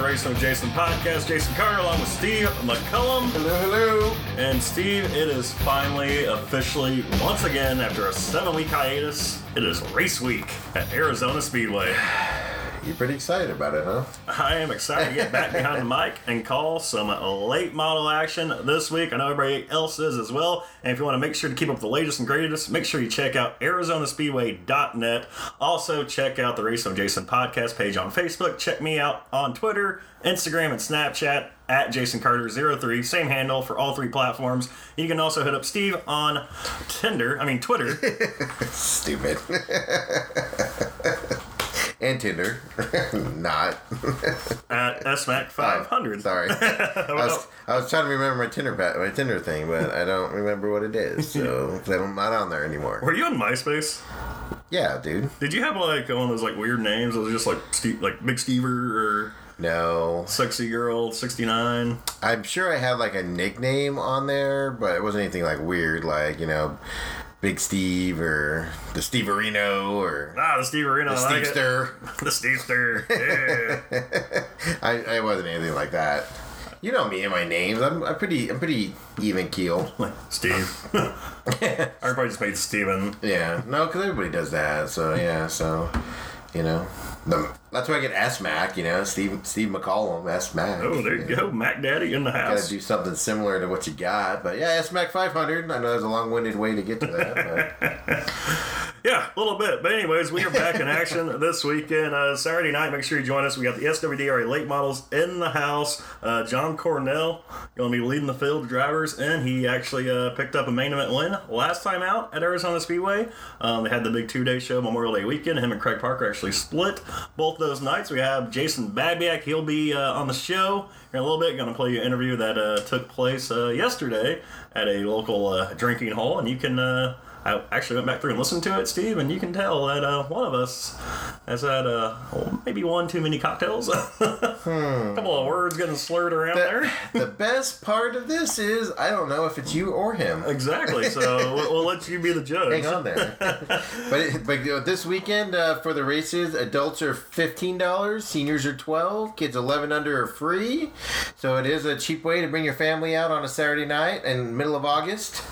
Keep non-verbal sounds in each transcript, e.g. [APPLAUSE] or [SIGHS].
the Racing with Jason podcast. Jason Carter along with Steve McCullum. Hello, hello. And Steve, it is finally officially, once again, after a seven week hiatus, it is race week at Arizona Speedway. [SIGHS] [SIGHS] [SIGHS] You're pretty excited about it, huh? I am excited to get back [LAUGHS] behind the mic and call some late model action this week. I know everybody else is as well. And if you want to make sure to keep up with the latest and greatest, make sure you check out ArizonaSpeedway.net. Also, check out the Race on Jason podcast page on Facebook. Check me out on Twitter, Instagram, and Snapchat at Jason Carter03. Same handle for all three platforms. You can also hit up Steve on Tinder, I mean Twitter. [LAUGHS] Stupid. [LAUGHS] and Tinder. [LAUGHS] Not. [LAUGHS] at SMAC500. Sorry. [LAUGHS] I was, I was trying to remember my Tinder my Tinder thing, but I don't remember what it is, so I'm not on there anymore. Were you on MySpace? Yeah, dude. Did you have like one of those like weird names? It was just like Steve, like Big Stever or No. Sexy Girl 69. I'm sure I had like a nickname on there, but it wasn't anything like weird, like, you know, Big Steve or the Steve Areno or Ah, the Steve Arena. the like Steve. Stir. [LAUGHS] The Steve Stir. Yeah. [LAUGHS] I, I wasn't anything like that. You know me and my names. I'm, I'm pretty I'm pretty even keel. like Steve. [LAUGHS] Everybody just made Steven. Yeah, no, because everybody does that. So yeah, so you know, the, that's why I get S Mac. You know, Steve Steve McCollum S Mac. Oh, there you go. Mac Daddy in the house. Got to do something similar to what you got, but yeah, S Mac 500. I know there's a long-winded way to get to that, but [LAUGHS] Yeah, a little bit. But anyways, we are back in action this weekend. Uh, Saturday night, make sure you join us. We got the SWDRA late models in the house. Uh, John Cornell going to be leading the field drivers, and he actually uh, picked up a main event win last time out at Arizona Speedway. Um, they had the big two-day show Memorial Day weekend. Him and Craig Parker actually split both those nights. We have Jason Babiak. He'll be uh, on the show in a little bit. Going to play you an interview that uh, took place uh, yesterday at a local uh, drinking hole, and you can. I actually went back through and listened to it, Steve, and you can tell that uh, one of us has had uh, well, maybe one too many cocktails. A [LAUGHS] couple of words getting slurred around there. [LAUGHS] the best part of this is I don't know if it's you or him. Exactly. So [LAUGHS] we'll, we'll let you be the judge. Hang on there. but it, but you know, this weekend uh, for the races, adults are fifteen dollars, seniors are twelve, kids eleven under are free. So it is a cheap way to bring your family out on a Saturday night in middle of August,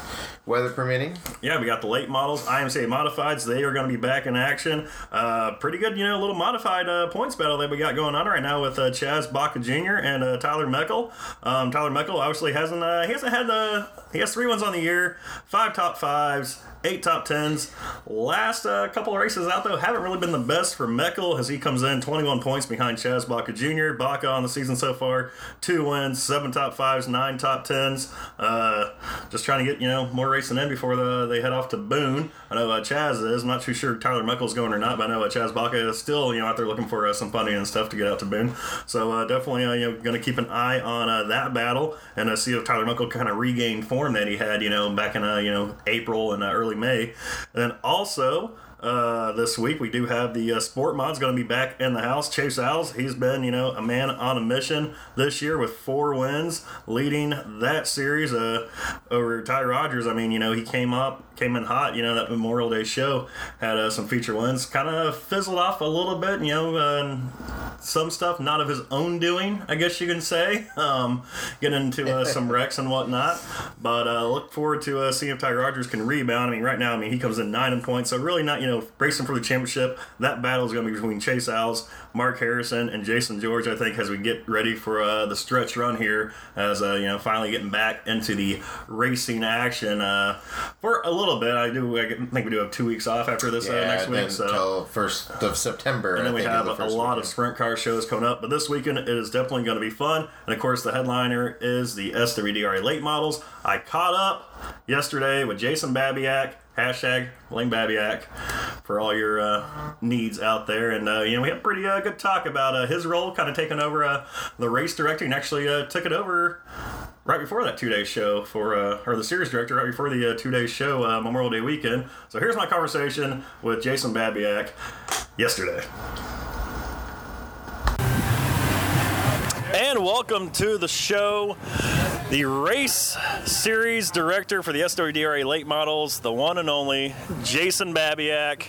weather permitting. Yeah, we got the late models, IMCA modifieds. They are going to be back in action. Uh, pretty good, you know, little modified uh, points battle that we got going on right now with uh, Chaz Baca Jr. and uh, Tyler Meckel. Um, Tyler Meckel obviously hasn't uh, he hasn't had uh, he has three wins on the year, five top fives. Eight top tens. Last uh, couple of races out though haven't really been the best for Meckel as he comes in 21 points behind Chaz Baca Jr. Baca on the season so far, two wins, seven top fives, nine top tens. Uh, just trying to get you know more racing in before the, they head off to Boone. I know uh, Chaz is. I'm not too sure Tyler Meckel's going or not, but I know uh, Chaz Baca is still you know out there looking for uh, some funding and stuff to get out to Boone. So uh, definitely uh, you know going to keep an eye on uh, that battle and uh, see if Tyler Meckel kind of regained form that he had you know back in uh, you know April and early May. And then also. Uh, this week we do have the uh, sport mods going to be back in the house. Chase Owls, he's been you know a man on a mission this year with four wins, leading that series uh, over Ty Rogers. I mean, you know he came up, came in hot. You know that Memorial Day show had uh, some feature wins, kind of fizzled off a little bit. You know, uh, some stuff not of his own doing, I guess you can say. [LAUGHS] Um, getting into uh, some [LAUGHS] wrecks and whatnot, but uh, look forward to uh, seeing if Ty Rogers can rebound. I mean, right now, I mean he comes in nine in points, so really not you know racing for the championship. That battle is going to be between Chase Alves, Mark Harrison, and Jason George. I think as we get ready for uh, the stretch run here, as uh, you know, finally getting back into the racing action uh, for a little bit. I do. I think we do have two weeks off after this uh, next then week. So first of September. and then we have a the first lot of sprint car shows coming up. But this weekend it is definitely going to be fun. And of course, the headliner is the SWDRA late models. I caught up yesterday with Jason Babiak. Hashtag Lane Babiak for all your uh, needs out there. And, uh, you know, we had a pretty uh, good talk about uh, his role, kind of taking over uh, the race directing. Actually, uh, took it over right before that two day show for, uh, or the series director, right before the uh, two day show, uh, Memorial Day weekend. So here's my conversation with Jason Babiak yesterday. And welcome to the show, the race series director for the SWDRA late models, the one and only Jason Babiak,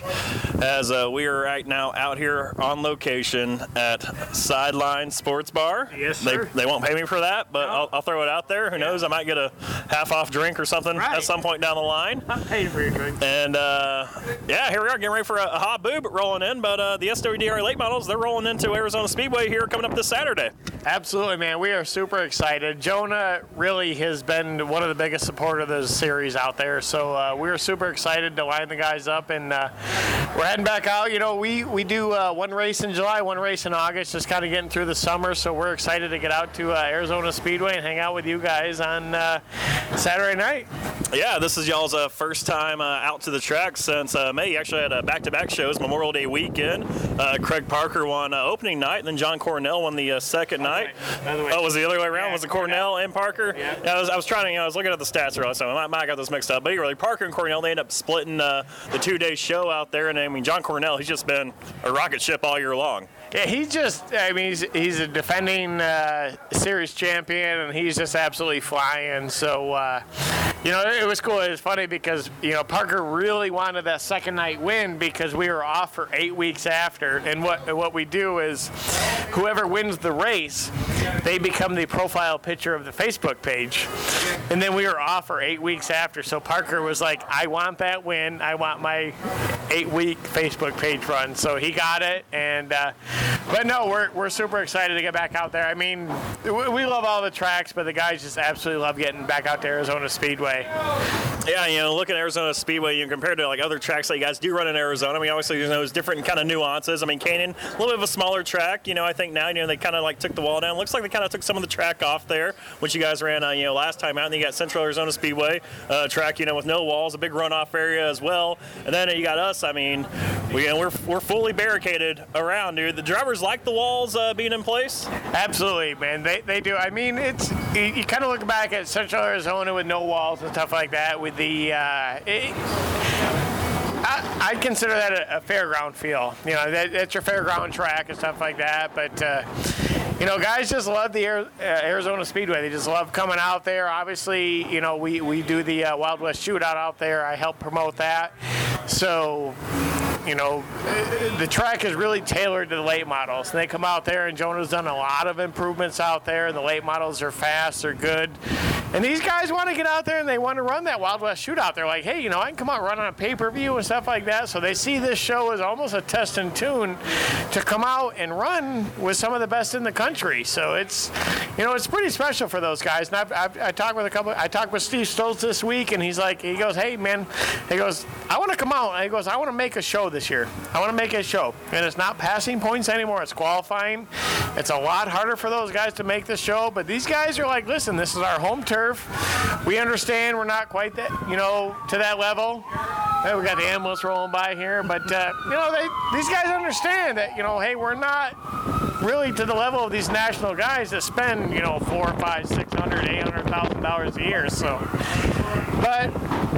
as uh, we are right now out here on location at Sideline Sports Bar. Yes, they, sir. They won't pay me for that, but I'll, I'll throw it out there. Who knows? I might get a half off drink or something at some point down the line. I'm paying for your drink. And uh, yeah, here we are getting ready for a, a hot boob rolling in. But uh, the SWDR late models, they're rolling into Arizona Speedway here coming up this Saturday. Absolutely, man. We are super excited. Jonah really has been one of the biggest supporters of this series out there. So uh, we're super excited to line the guys up, and uh, we're heading back out. You know, we we do uh, one race in July, one race in August, just kind of getting through the summer. So we're excited to get out to uh, Arizona Speedway and hang out with you guys on uh, Saturday night. Yeah, this is y'all's uh, first time uh, out to the track since uh, May. You actually had uh, back-to-back shows, Memorial Day weekend. Uh, Craig Parker won uh, opening night, and then John Cornell won the uh, second night. Other. Oh, was the other way around? Yeah, was it Cornell and Parker? Yeah. I was, I was trying to, you know, I was looking at the stats earlier, so I might, have got this mixed up. But really, Parker and Cornell, they end up splitting uh, the two-day show out there. And I mean, John Cornell, he's just been a rocket ship all year long. Yeah, he's just, I mean, he's, he's a defending uh, series champion, and he's just absolutely flying. So, uh, you know, it was cool. It was funny because, you know, Parker really wanted that second night win because we were off for eight weeks after. And what, what we do is whoever wins the race, they become the profile picture of the Facebook page. And then we were off for eight weeks after. So Parker was like, I want that win. I want my eight week Facebook page run. So he got it. And, uh, but no, we're, we're super excited to get back out there. I mean, we, love all the tracks, but the guys just absolutely love getting back out to Arizona Speedway. Yeah, you know, look at Arizona Speedway, you know, compared to like other tracks that you guys do run in Arizona. I mean, obviously, you know, there's different kind of nuances. I mean, Canyon, a little bit of a smaller track. You know, I think now, you know, they kind of like took the wall down. Looks like they kind of took some of the track off there, which you guys ran, uh, you know, last time out. And then you got Central Arizona Speedway uh, track, you know, with no walls, a big runoff area as well. And then you got us. I mean, we, you know, we're we're fully barricaded around, dude. The drivers like the walls uh, being in place. Absolutely, man. They, they do. I mean, it's you, you kind of look back at Central Arizona with no walls and stuff like that. With the, uh, it, I, I'd consider that a, a fairground feel. You know, that, that's your fairground track and stuff like that. But uh, you know, guys just love the Air, uh, Arizona Speedway. They just love coming out there. Obviously, you know, we we do the uh, Wild West Shootout out there. I help promote that. So you know, the track is really tailored to the late models. And they come out there, and Jonah's done a lot of improvements out there. And the late models are fast, they're good. And these guys want to get out there and they want to run that Wild West shootout. They're like, hey, you know, I can come out run on a pay per view and stuff like that. So they see this show as almost a test and tune to come out and run with some of the best in the country. So it's, you know, it's pretty special for those guys. And I've, I've, I talked with a couple, I talked with Steve Stoltz this week, and he's like, he goes, hey, man, he goes, I want to come out. And he goes, I want to make a show this year. I want to make a show. And it's not passing points anymore, it's qualifying. It's a lot harder for those guys to make the show, but these guys are like, listen, this is our home turf. We understand we're not quite that, you know, to that level. Hey, we got the ambulance rolling by here, but uh, you know, they, these guys understand that, you know, hey, we're not really to the level of these national guys that spend, you know, four, five, six hundred, eight hundred thousand dollars a year. So, but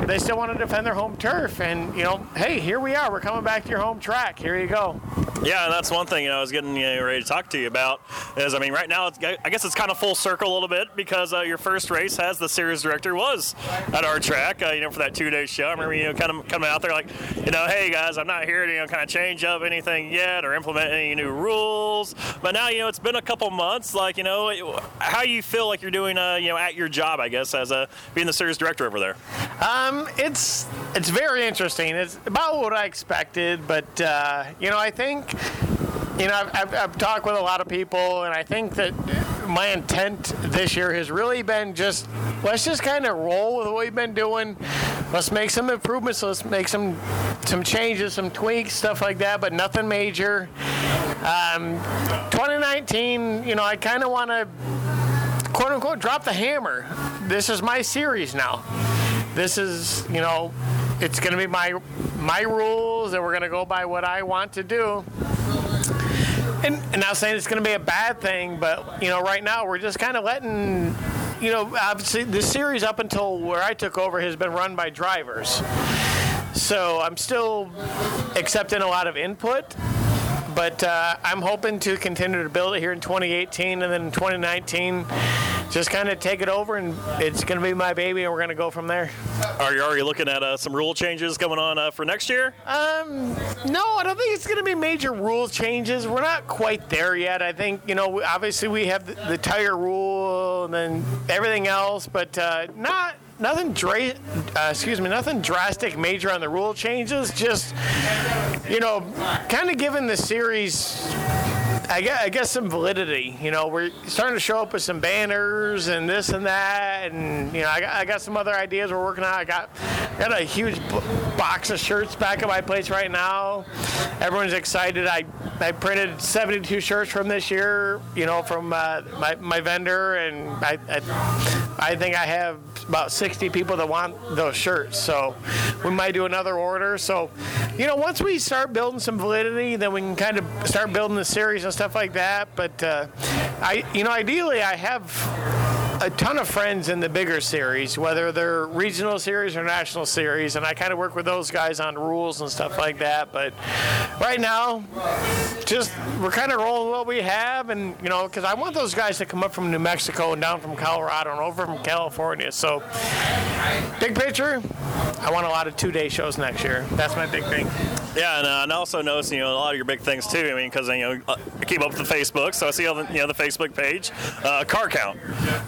they still want to defend their home turf, and you know, hey, here we are. We're coming back to your home track. Here you go. Yeah, and that's one thing you know, I was getting you know, ready to talk to you about. Is I mean, right now, it's, I guess it's kind of full circle a little bit because uh, your first race as the series director was at our track. Uh, you know, for that two-day show. I remember you know, kind of coming out there like, you know, hey guys, I'm not here to you know, kind of change up anything yet or implement any new rules. But now, you know, it's been a couple months. Like, you know, how you feel like you're doing, uh, you know, at your job, I guess, as a being the series director over there. Um, it's it's very interesting. It's about what I expected, but uh, you know, I think you know I've, I've, I've talked with a lot of people, and I think that my intent this year has really been just let's just kind of roll with what we've been doing. Let's make some improvements. Let's make some some changes, some tweaks, stuff like that, but nothing major. Um, 2019, you know, I kind of want to quote unquote drop the hammer. This is my series now. This is, you know, it's going to be my my rules, and we're going to go by what I want to do. And, and not saying it's going to be a bad thing, but you know, right now we're just kind of letting, you know, obviously this series up until where I took over has been run by drivers. So I'm still accepting a lot of input, but uh, I'm hoping to continue to build it here in 2018 and then in 2019, just kind of take it over and it's going to be my baby and we're going to go from there. Are you already looking at uh, some rule changes coming on uh, for next year? Um, no, I don't think it's going to be major rule changes. We're not quite there yet. I think you know, obviously we have the, the tire rule and then everything else, but uh, not nothing dra- uh, excuse me, nothing drastic major on the rule changes. Just you know, kind of giving the series. I guess, I guess some validity. You know, we're starting to show up with some banners and this and that, and you know, I got, I got some other ideas we're working on. I got got a huge box of shirts back at my place right now. Everyone's excited. I I printed 72 shirts from this year. You know, from uh, my my vendor, and I, I I think I have about 60 people that want those shirts. So we might do another order. So, you know, once we start building some validity, then we can kind of start building the series and stuff like that. But uh, I, you know, ideally, I have a ton of friends in the bigger series, whether they're regional series or national series, and I kind of work with those guys on rules and stuff like that. But right now, just we're kind of rolling what we have, and you know, because I want those guys to come up from New Mexico and down from Colorado and over from California. So, big picture, I want a lot of two-day shows next year. That's my big thing. Yeah, and, uh, and also noticing you know, a lot of your big things too. I mean, because you know, uh, I keep up with the Facebook, so I see all the, you know, the Facebook page. Uh, car count,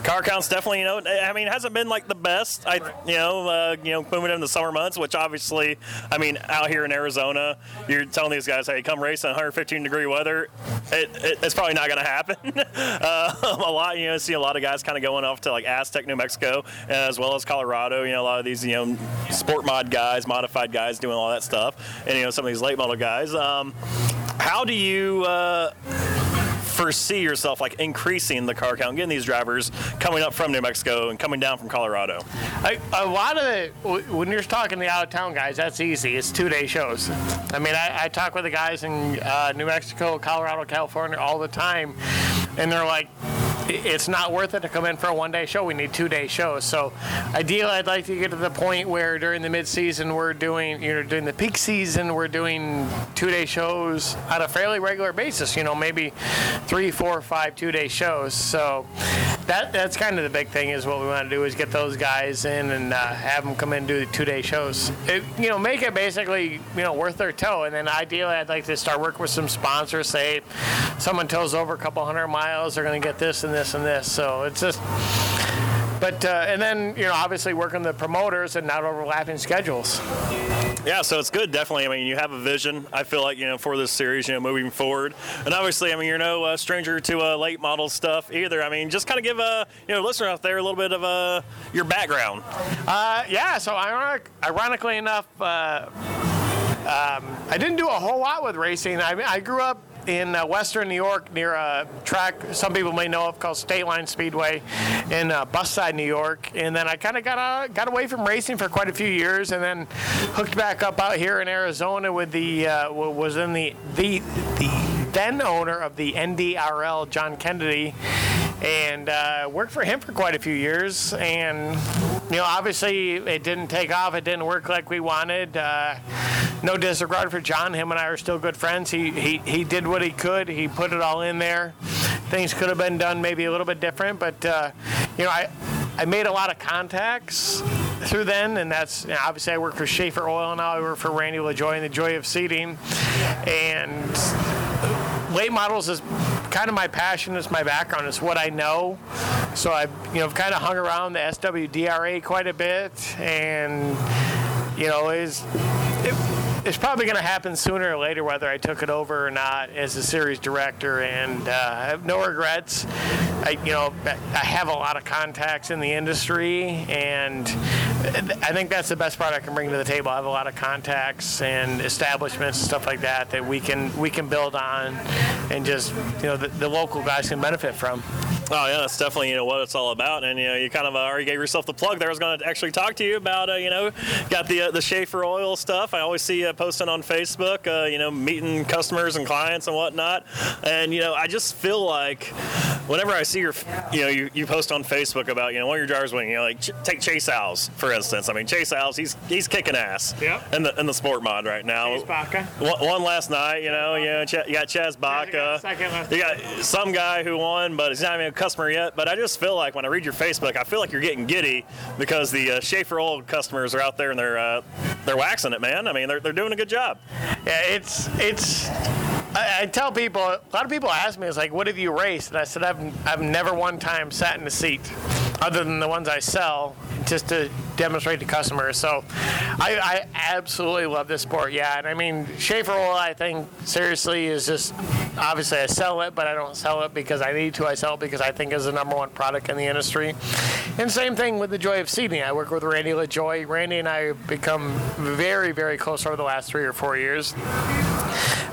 car count's definitely, you know, I mean, hasn't been like the best. I, you know, uh, you know, moving in the summer months, which obviously, I mean, out here in Arizona, you're telling these guys, hey, come race in 115 degree weather. It, it, it's probably not going to happen. uh, [LAUGHS] a lot, you know, see a lot of guys kind of going off to like Aztec, New Mexico, as well as Colorado. You know, a lot of these, you know, sport mod guys, modified guys doing all that stuff, and you know, some of these late model guys. Um, how do you uh, foresee yourself like increasing the car count, getting these drivers coming up from New Mexico and coming down from Colorado? I, a lot of it, when you're talking to the out of town guys, that's easy. It's two day shows. I mean, I, I talk with the guys in uh, New Mexico, Colorado, California all the time, and they're like, it's not worth it to come in for a one day show. We need two day shows. So, ideally, I'd like to get to the point where during the mid season, we're doing, you know, during the peak season, we're doing two day shows on a fairly regular basis. You know, maybe three, four, five two day shows. So, that that's kind of the big thing is what we want to do is get those guys in and uh, have them come in and do the two day shows. It, you know, make it basically, you know, worth their toe. And then ideally, I'd like to start working with some sponsors. Say, someone tows over a couple hundred miles, they're going to get this and this and this. So it's just, but uh, and then you know obviously working the promoters and not overlapping schedules. Yeah, so it's good, definitely. I mean, you have a vision. I feel like you know for this series, you know, moving forward, and obviously, I mean, you're no uh, stranger to uh, late model stuff either. I mean, just kind of give a you know listener out there a little bit of uh, your background. Uh, yeah, so ironic, ironically enough, uh, um, I didn't do a whole lot with racing. I mean, I grew up in uh, western New York near a track some people may know of called State Line Speedway in uh, New York. And then I kind of got uh, got away from racing for quite a few years, and then hooked back up out here in Arizona with the uh, was in the the the then owner of the NDRL, John Kennedy, and uh, worked for him for quite a few years. And you know, obviously it didn't take off. It didn't work like we wanted. Uh, no disregard for John. Him and I are still good friends. He, he he did what he could. He put it all in there. Things could have been done maybe a little bit different, but uh, you know, I I made a lot of contacts through then, and that's you know, obviously I work for Schaefer Oil now. I work for Randy LaJoie and the Joie of Seating, and late models is kind of my passion. It's my background. It's what I know. So I've you know kind of hung around the SWDRA quite a bit, and you know is. It, it's probably going to happen sooner or later, whether I took it over or not as a series director, and uh, I have no regrets. I, you know, I have a lot of contacts in the industry, and I think that's the best part I can bring to the table. I have a lot of contacts and establishments and stuff like that that we can we can build on, and just you know the, the local guys can benefit from. Oh yeah, that's definitely you know what it's all about, and you know you kind of uh, already gave yourself the plug. There I was going to actually talk to you about uh, you know got the uh, the Schaefer oil stuff. I always see you posting on Facebook, uh, you know meeting customers and clients and whatnot, and you know I just feel like whenever I see your you know you, you post on Facebook about you know one of your drivers winning, you know like ch- take Chase Owls for instance. I mean Chase Owls, he's he's kicking ass Yep. in the in the sport mod right now. Chase Baca. One, one last night, you know, you, know, Ch- you got Chaz Baca. second last You got some guy who won, but he's not even a customer yet. But I just feel like when I read your Facebook, I feel like you're getting giddy because the uh, Schaefer Oil customers are out there and they're uh, they're waxing it, man. I mean, they're, they're doing a good job. Yeah, it's it's. I, I tell people, a lot of people ask me, "It's like, what have you raced?" And I said, "I've I've never one time sat in a seat, other than the ones I sell, just to demonstrate to customers." So, I, I absolutely love this sport. Yeah, and I mean, Schaefer oil, I think seriously is just obviously I sell it, but I don't sell it because I need to. I sell it because I think is the number one product in the industry. And same thing with the Joie of Seating. I work with Randy LaJoie. Randy and I have become very, very close over the last three or four years.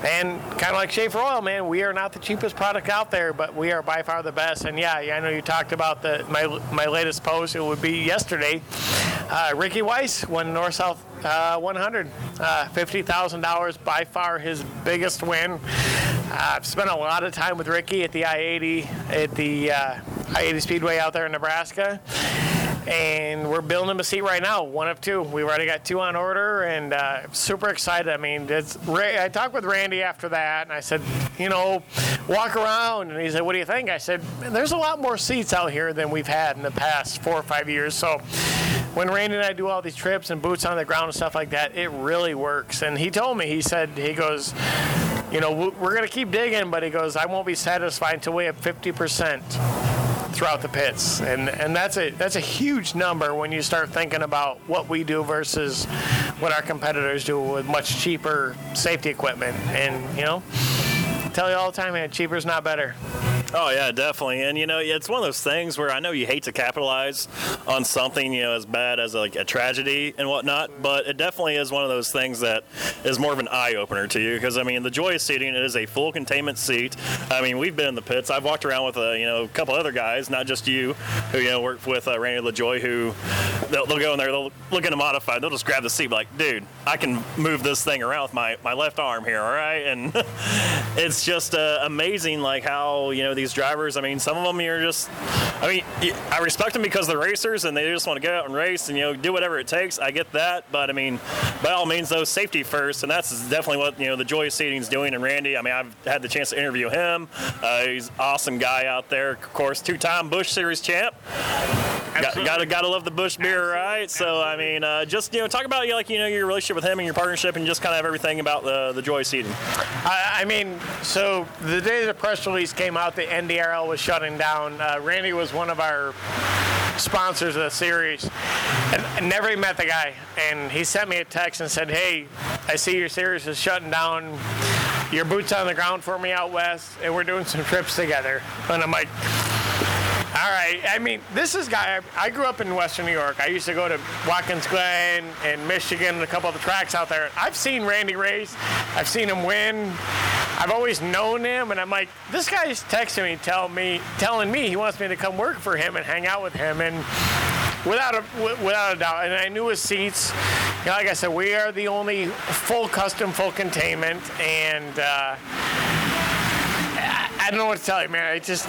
And kind of like Schaefer Oil, man, we are not the cheapest product out there, but we are by far the best. And yeah, I know you talked about the my my latest post. It would be yesterday. Uh, Ricky Weiss won North South uh, 100, uh, fifty thousand dollars, by far his biggest win. Uh, I've spent a lot of time with Ricky at the I-80 at the uh, I-80 Speedway out there in Nebraska and we're building a seat right now, one of two. We've already got two on order, and uh, super excited. I mean, it's Ray, I talked with Randy after that, and I said, you know, walk around, and he said, what do you think? I said, there's a lot more seats out here than we've had in the past four or five years, so. When Randy and I do all these trips and boots on the ground and stuff like that, it really works. And he told me, he said, he goes, you know, we're going to keep digging, but he goes, I won't be satisfied until we have 50% throughout the pits, and and that's a that's a huge number when you start thinking about what we do versus what our competitors do with much cheaper safety equipment. And you know, I tell you all the time, man, cheaper is not better. Oh yeah, definitely. And you know, it's one of those things where I know you hate to capitalize on something, you know, as bad as like a tragedy and whatnot, but it definitely is one of those things that is more of an eye opener to you because I mean, the joie of seating it is a full containment seat. I mean, we've been in the pits. I've walked around with a you know a couple other guys, not just you, who you know work with uh, Randy LaJoie, who they'll, they'll go in there, they'll look at a modified, they'll just grab the seat, like, dude, I can move this thing around with my my left arm here, all right, and [LAUGHS] it's just uh, amazing like how you know these drivers. I mean, some of them you're just. I mean, I respect them because they're racers and they just want to get out and race and you know do whatever it takes. I get that, but I mean, by all means, though, safety first, and that's definitely what you know the Joie Seating is doing. And Randy, I mean, I've had the chance to interview him. Uh, he's an awesome guy out there. Of course, two-time Busch Series champ. Got, gotta gotta love the Busch beer, right? So I mean, uh, just you know, talk about you know, like you know your relationship with him and your partnership, and just kind of everything about the the Joie Seating. I, I mean, so the day the press release came out, the NDRL was shutting down. Uh, Randy was one of our sponsors of the series, and I never even met the guy. And he sent me a text and said, "Hey, I see your series is shutting down. Your boots on the ground for me out west, and we're doing some trips together." And I'm like. All right. I mean, this is guy. I grew up in Western New York. I used to go to Watkins Glen and Michigan and a couple of the tracks out there. I've seen Randy race. I've seen him win. I've always known him, and I'm like, this guy's texting me, telling me, telling me he wants me to come work for him and hang out with him, and without a without a doubt. And I knew his seats. You know, like I said, we are the only full custom, full containment, and. Uh, don't know what to tell you, man. It just,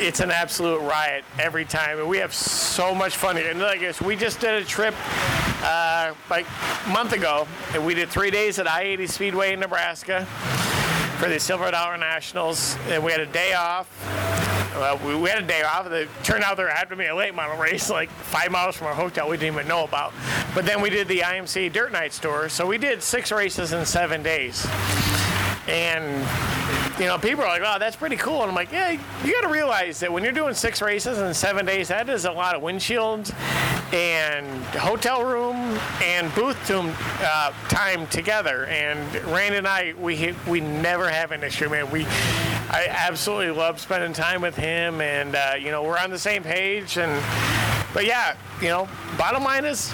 it's an absolute riot every time, and we have so much fun here. And like this, we just did a trip uh, like a month ago, and we did three days at I-80 Speedway in Nebraska for the Silver Dollar Nationals, and we had a day off. Well, we, we had a day off. It turned out there had to be a late model race, [LAUGHS] like five miles from our hotel we didn't even know about. But then we did the IMC Dirt Nights Tour, so we did six races in seven days. And you know, people are like, "Oh, that's pretty cool," and I'm like, "Yeah, you got to realize that when you're doing six races in seven days, that is a lot of windshields and hotel room and booth uh, time together." And Randy and I, we we never have an issue, man. We I absolutely love spending time with him, and uh, you know, we're on the same page. And but yeah, you know, bottom line is,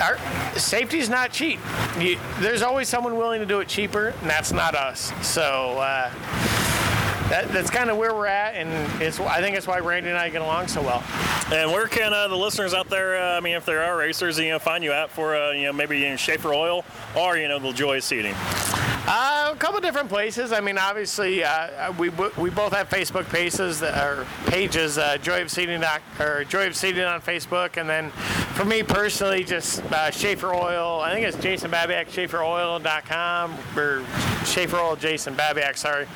our safety's not cheap. You, there's always someone willing to do it cheaper, and that's not us. So. Uh, that, that's kind of where we're at, and it's I think it's why Randy and I get along so well. And where can uh, the listeners out there, uh, I mean, if there are racers, you know, find you at for, uh, you know, maybe you know, Schaefer Oil or, you know, the Joie Seating? Uh, a couple different places. I mean, obviously, uh, we we both have Facebook pages that are pages. Uh, Joie of Seating or Joie of Seating on Facebook, and then for me personally, just uh, Schaefer Oil. I think it's Jason Babiak, SchaeferOil.com or Schaefer Oil Jason Babiak. Sorry.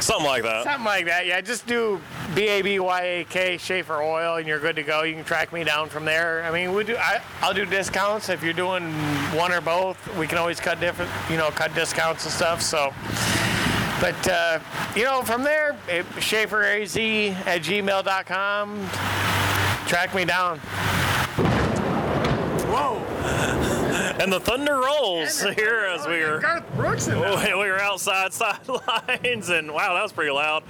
[LAUGHS] Something like that. Something like that. Yeah, just do B A B Y A K Schaefer Oil, and you're good to go. You can track me down from there. I mean, we do. I, I'll do discounts if you're doing one or both. We can always cut different, you know, cut discounts and stuff. So. But, uh, you know, from there, SchaeferAZ at gmail.com. Track me down. Whoa! And the thunder rolls here as we were Garth Brooks [LAUGHS] we were outside [LAUGHS] sidelines, and wow, that was pretty loud.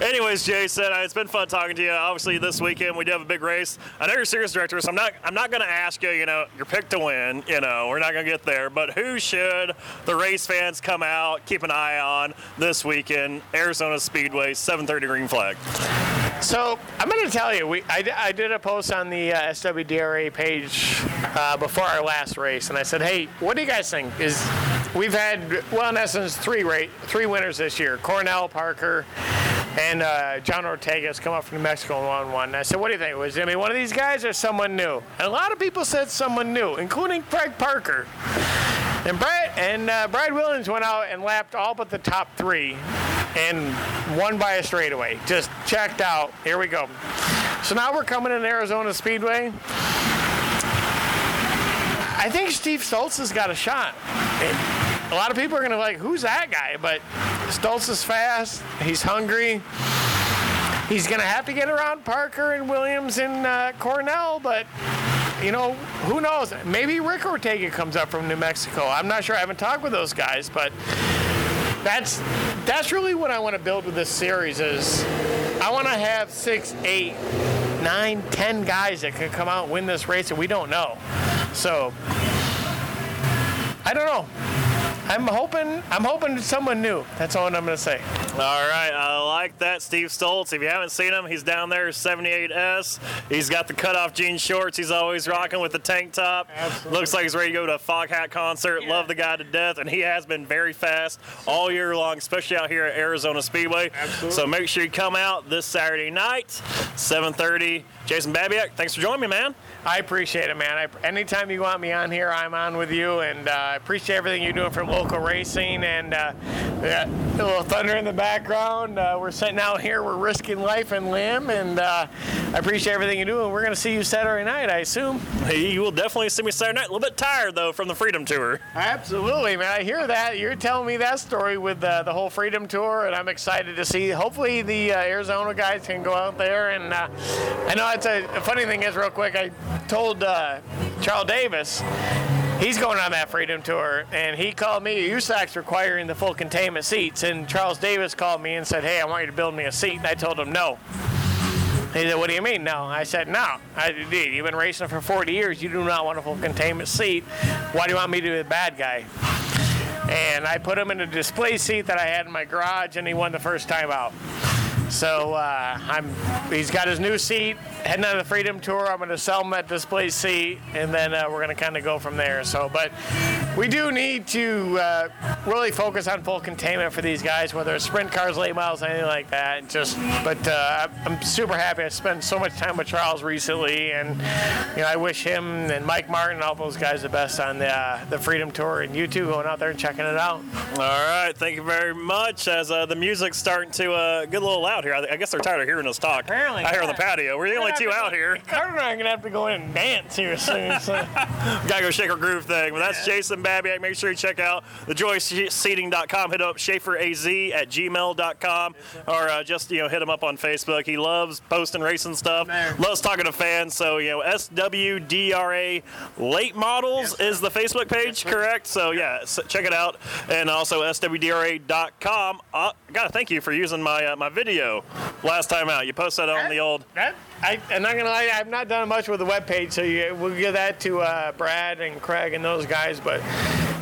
Anyways, Jason, uh, it's been fun talking to you. Obviously, this weekend we do have a big race. I know you're series director, so I'm not I'm not going to ask you, you know, your pick to win. You know, we're not going to get there, but who should the race fans come out, keep an eye on this weekend? Arizona Speedway, 7:30 green flag. So I'm going to tell you, we I, I did a post on the uh, SWDRA page uh, before our last race, and I said, hey, what do you guys think? Is we've had well, in essence, three rate three winners this year: Cornell, Parker, and uh, John Ortega has come up from New Mexico and won one. And I said, what do you think? Was I mean one of these guys or someone new? And a lot of people said someone new, including Craig Parker. And Brad and uh, Brad Williams went out and lapped all but the top three and won by a straightaway. Just checked out. Here we go. So now we're coming in Arizona Speedway. I think Steve Stoltz has got a shot. A lot of people are going to be like, who's that guy? But Stoltz is fast. He's hungry. He's going to have to get around Parker and Williams and uh, Cornell, but you know, who knows? Maybe Rick Ortega comes up from New Mexico. I'm not sure. I haven't talked with those guys, but that's that's really what I want to build with this series is I want to have six, eight, nine, ten guys that can come out and win this race and we don't know. So I don't know. I'm hoping I'm hoping someone new. That's all I'm going to say. All right, I like that, Steve Stoltz. If you haven't seen him, he's down there, 78S. He's got the cutoff jean shorts. He's always rocking with the tank top. Absolutely. Looks like he's ready to go to a Foghat concert. Yeah. Love the guy to death, and he has been very fast all year long, especially out here at Arizona Speedway. Absolutely. So make sure you come out this Saturday night, 7:30. Jason Babiak, thanks for joining me, man. I appreciate it, man. I, anytime you want me on here, I'm on with you, and uh, I appreciate everything you're doing for local racing. And uh, yeah, a little thunder in the background. Uh, we're sitting out here, we're risking life and limb, and uh, I appreciate everything you do. And we're going to see you Saturday night, I assume. Hey, You will definitely see me Saturday night. A little bit tired though from the Freedom Tour. Absolutely, man. I hear that. You're telling me that story with uh, the whole Freedom Tour, and I'm excited to see. Hopefully, the uh, Arizona guys can go out there. And I know it's a, a funny thing is, real quick. I told uh, Charles Davis he's going on that freedom tour and he called me. USAC's requiring the full containment seats and Charles Davis called me and said hey I want you to build me a seat and I told him no. He said what do you mean no? I said no. I did you've been racing for 40 years. You do not want a full containment seat. Why do you want me to be the bad guy? And I put him in a display seat that I had in my garage and he won the first time out. So uh, I'm, he's got his new seat, heading on the Freedom Tour. I'm going to sell them at display C, and then uh, we're going to kind of go from there. So, but we do need to uh, really focus on full containment for these guys, whether it's sprint cars, late models, anything like that. Just, but uh, I'm super happy. I spent so much time with Charles recently, and you know, I wish him and Mike Martin, and all those guys, the best on the uh, the Freedom Tour, and you two going out there and checking it out. All right, thank you very much. As uh, the music's starting to get a little loud here. I guess they're tired of hearing us talk. Apparently. Out here on the patio. We're the only two out here. [LAUGHS] Carter and I are going to have to go in and dance here soon. So. [LAUGHS] Gotta go shake our groove thing. But that's yeah. Jason Babiak. Make sure you check out thejoyseating.com. Hit up SchaeferAZ at gmail.com or uh, just, you know, hit him up on Facebook. He loves posting racing stuff. Man. Loves talking to fans. So, you know, SWDRA Late Models yes, is the Facebook page, correct? So, yeah, so check it out. And also SWDRA.com. Uh, I gotta thank you for using my uh, my video last time out. You posted on that, the old. That, I, I'm not gonna lie, I've not done much with the web page, so you, we'll give that to uh, Brad and Craig and those guys. But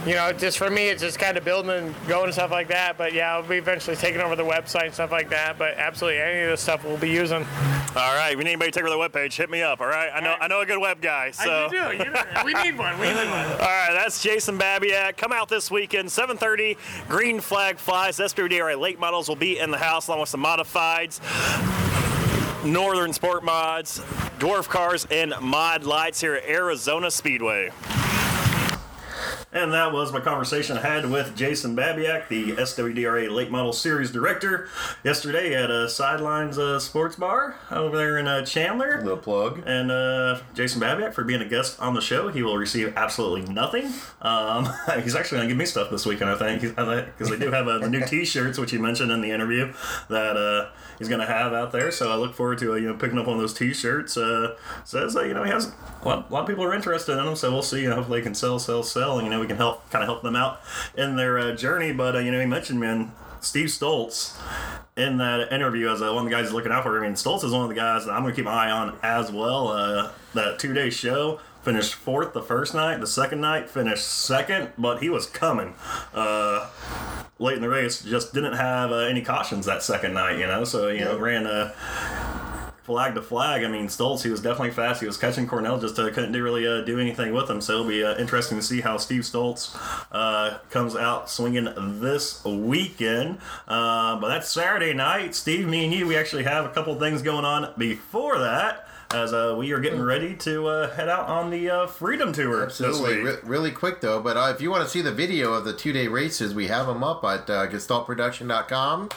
you know, just for me, it's just kind of building and going and stuff like that. But yeah, I'll be eventually taking over the website and stuff like that. But absolutely, any of this stuff we'll be using. All right, if you need anybody to take over the webpage, hit me up. All right, I know I know a good web guy. So. I do. You know, we need one. We need one. [LAUGHS] All right, that's Jason Babiak. Come out this weekend, 7:30. Green flag flies. SWDRA late models will be in the house along with some modifieds. Northern Sport Mods, Dwarf Cars, and Mod Lights here at Arizona Speedway. And that was my conversation I had with Jason Babiak, the SWDRA Late Model Series Director, yesterday at a Sidelines uh, Sports Bar over there in uh, Chandler. Little plug. And uh, Jason Babiak for being a guest on the show. He will receive absolutely nothing. Um, [LAUGHS] he's actually going to give me stuff this weekend, I think, because they do have uh, the new T-shirts, which he mentioned in the interview that uh, he's going to have out there. So I look forward to uh, you know picking up one of those T-shirts. Uh, says you know he has a lot, a lot of people are interested in them, so we'll see. You know, hopefully they can sell, sell, sell. And, you know, we can help kind of help them out in their uh, journey. But uh, you know, he mentioned man. Steve Stoltz in that interview as uh, one of the guys looking out for. I mean, Stoltz is one of the guys that I'm going to keep my eye on as well. Uh, that two day show finished fourth the first night, the second night finished second, but he was coming. Uh, late in the race, just didn't have uh, any cautions that second night, you know, so, you know, ran a flag to flag. I mean, Stoltz, he was definitely fast. He was catching Cornell, just uh, couldn't do really uh, do anything with him. So it'll be uh, interesting to see how Steve Stoltz uh, comes out swinging this weekend. Uh, but that's Saturday night. Steve, me and you, we actually have a couple things going on before that. As uh, we are getting ready to uh, head out on the uh, Freedom Tour Absolutely. this Re- really quick though, but uh, if you want to see the video of the two day races, we have them up at uh, gestaltproduction.com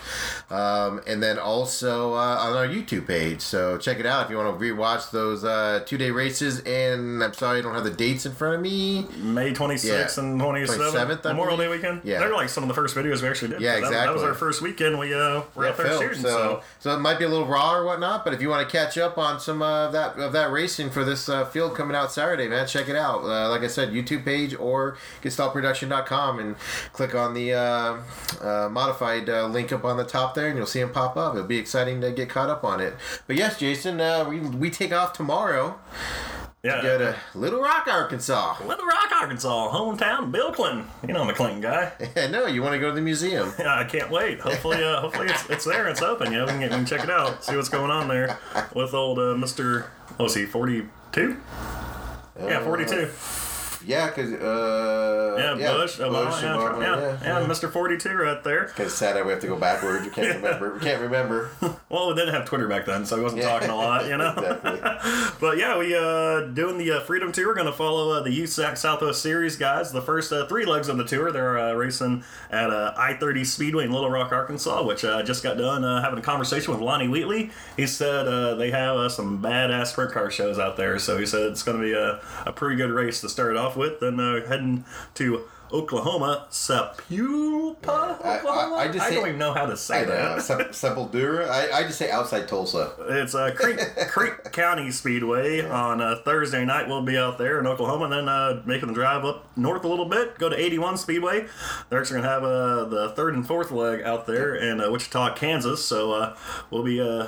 um, and then also uh, on our YouTube page. So check it out if you want to rewatch those uh, two day races. And I'm sorry I don't have the dates in front of me. May 26th Yeah. and 27th, 27th, Memorial Day weekend. Yeah. They're like some of the first videos we actually did. Yeah, That- That, was our first weekend we uh, were out there Phil. shooting. so, So, so it might be a little raw or whatnot, but if you want to catch up on some uh, of that of that racing for this uh, field coming out Saturday, man, check it out. Uh, like I said, YouTube page or GestaltProduction.com and click on the uh, modified link up on the top there, and you'll see them pop up. It'll be exciting to get caught up on it. But yes, Jason, we we take off tomorrow. Yeah. Go to Little Rock, Arkansas. Little Rock, Arkansas, hometown, Bill Clinton. You know I'm a Clinton guy. Yeah, [LAUGHS] no, you want to go to the museum? Yeah, [LAUGHS] I can't wait. Hopefully, uh, hopefully it's, it's there. It's open. You know, we can, we can check it out. See what's going on there with old uh, Mister. Oh, is he 42? Yeah, 42. Yeah, because uh, Yeah, Bush, Obama, Bush, yeah, Obama, yeah, yeah, Mr. 42 right there. Because sad we have to go backwards. We can't [LAUGHS] remember. We can't remember. [LAUGHS] Well, we didn't have Twitter back then, so he wasn't Yeah. talking a lot, you know. [LAUGHS] exactly. But yeah, we uh doing the uh, Freedom Tour. We're Going to follow uh, the USAC Southwest Series guys. The first uh, three legs of the tour, they're uh, racing at uh, I-30 Speedway in Little Rock, Arkansas, which uh, just got done uh, having a conversation with Lonnie Wheatley. He said uh, they have uh, some badass sprint car shows out there, so he said it's going to be a, a pretty good race to start off with. Then uh, heading to Oklahoma, Sapulpa, I- I- Oklahoma. I just say- don't even know how to say I that. Sepultura. I, I just say outside Tulsa. It's uh, Creek, [LAUGHS] Creek County Speedway on uh, Thursday night. We'll be out there in Oklahoma, and then uh, making the drive up north a little bit. Go to 81 Speedway. They're actually gonna have uh, the third and fourth leg out there in uh, Wichita, Kansas. So uh, we'll be uh,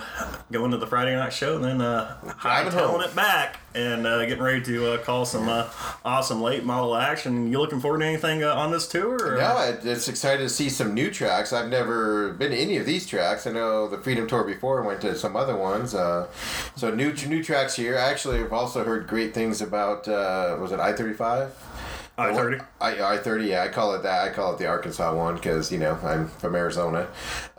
going to the Friday night show, and then uh, home. it back, and uh, getting ready to uh, call some uh, awesome late model action. You looking forward to anything uh, on this tour? Or? No, it's excited to see some new tracks. I've never been to any of these tracks. I know the Freedom Tour before. Went to some other ones. Uh, so new new tracks here. I actually have also heard great things about. Uh, was it I thirty five? I-30. I I thirty. Yeah, I call it that. I call it the Arkansas one because you know I'm from Arizona,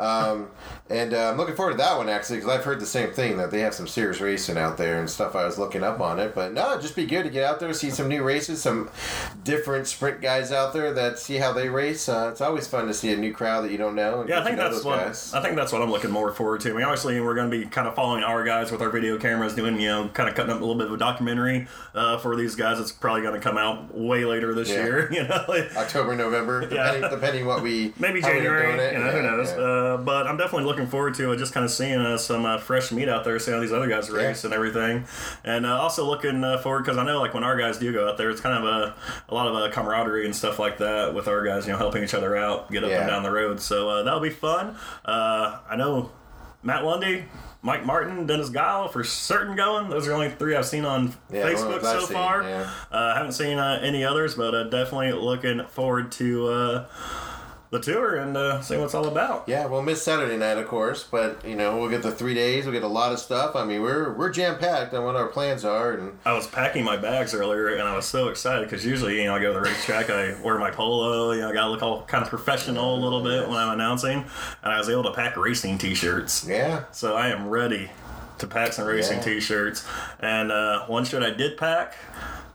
um, [LAUGHS] and uh, I'm looking forward to that one actually because I've heard the same thing that they have some serious racing out there and stuff. I was looking up on it, but no, it'd just be good to get out there, see some new races, some different sprint guys out there that see how they race. Uh, it's always fun to see a new crowd that you don't know. Yeah, I think that's what guys. I think that's what I'm looking more forward to. I mean, obviously, we're going to be kind of following our guys with our video cameras, doing you know, kind of cutting up a little bit of a documentary uh, for these guys. It's probably going to come out way later this Yeah. year. [LAUGHS] You know, October, November, [LAUGHS] Yeah. depending, depending what we [LAUGHS] maybe January. it. You know, who knows? yeah. Uh, but I'm definitely looking forward to uh, just kind of seeing uh, some uh, fresh meat out there, seeing how these other guys race and everything, and uh, also looking uh, forward because I know like when our guys do go out there, it's kind of a, a lot of uh, camaraderie and stuff like that with our guys. You know, helping each other out, get up Yeah. and down the road. So uh, that'll be fun. Uh, I know Matt Lundy, Mike Martin, Dennis Guile for certain going. Those are only three I've seen on Yeah, Facebook so seen, far. yeah. Uh, I haven't seen uh, any others, but uh, definitely looking forward to uh, the tour and uh, seeing what it's all about. Yeah, we'll miss Saturday night, of course, but you know we'll get the three days. We'll get a lot of stuff. I mean, we're we're jam packed on what our plans are, and I was packing my bags earlier, and I was so excited because usually, you know, I go to the racetrack, I wear my polo, you know, I gotta look all kind of professional a little bit when I'm announcing, and I was able to pack racing T-shirts. yeah, So I am ready to pack some racing Yeah. T-shirts. And uh, one shirt I did pack.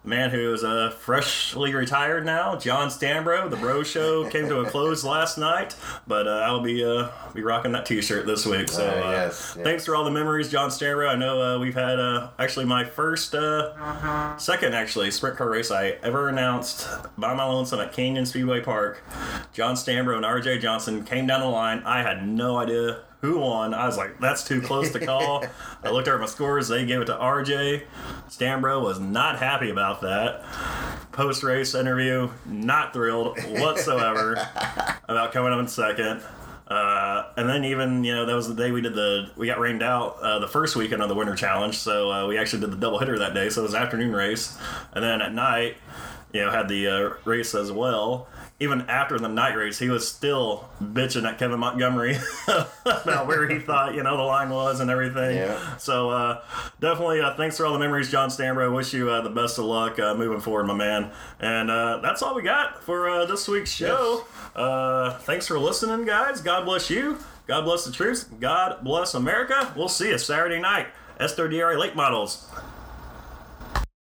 Man who is uh, freshly retired now, John Stambro. The Bro Show came to a close last night, but uh, I'll be uh, be rocking that T-shirt this week. So Uh, uh, yes, yes. thanks for all the memories, John Stambro. I know uh, we've had uh, actually my first, uh, second actually sprint car race I ever announced by my lonesome at Canyon Speedway Park. John Stambro and R.J. Johnson came down the line. I had no idea who won. I was like, that's too close to call. I looked at my scores. They gave it to RJ. Stambro was not happy about that. Post race interview, not thrilled whatsoever [LAUGHS] about coming up in second. Uh, and then even you know that was the day we did the we got rained out uh, the first weekend of the winter challenge so uh, we actually did the double hitter that day so it was an afternoon race and then at night you know had the uh, race as well even after the night race he was still bitching at Kevin Montgomery [LAUGHS] about where he thought you know the line was and everything Yeah. so uh, definitely uh, thanks for all the memories John Stambro wish you uh, the best of luck uh, moving forward my man and uh, that's all we got for uh, this week's show uh, thanks for listening, guys. God bless you. God bless the troops. God bless America. We'll see you Saturday night. Esther DRA Lake Models.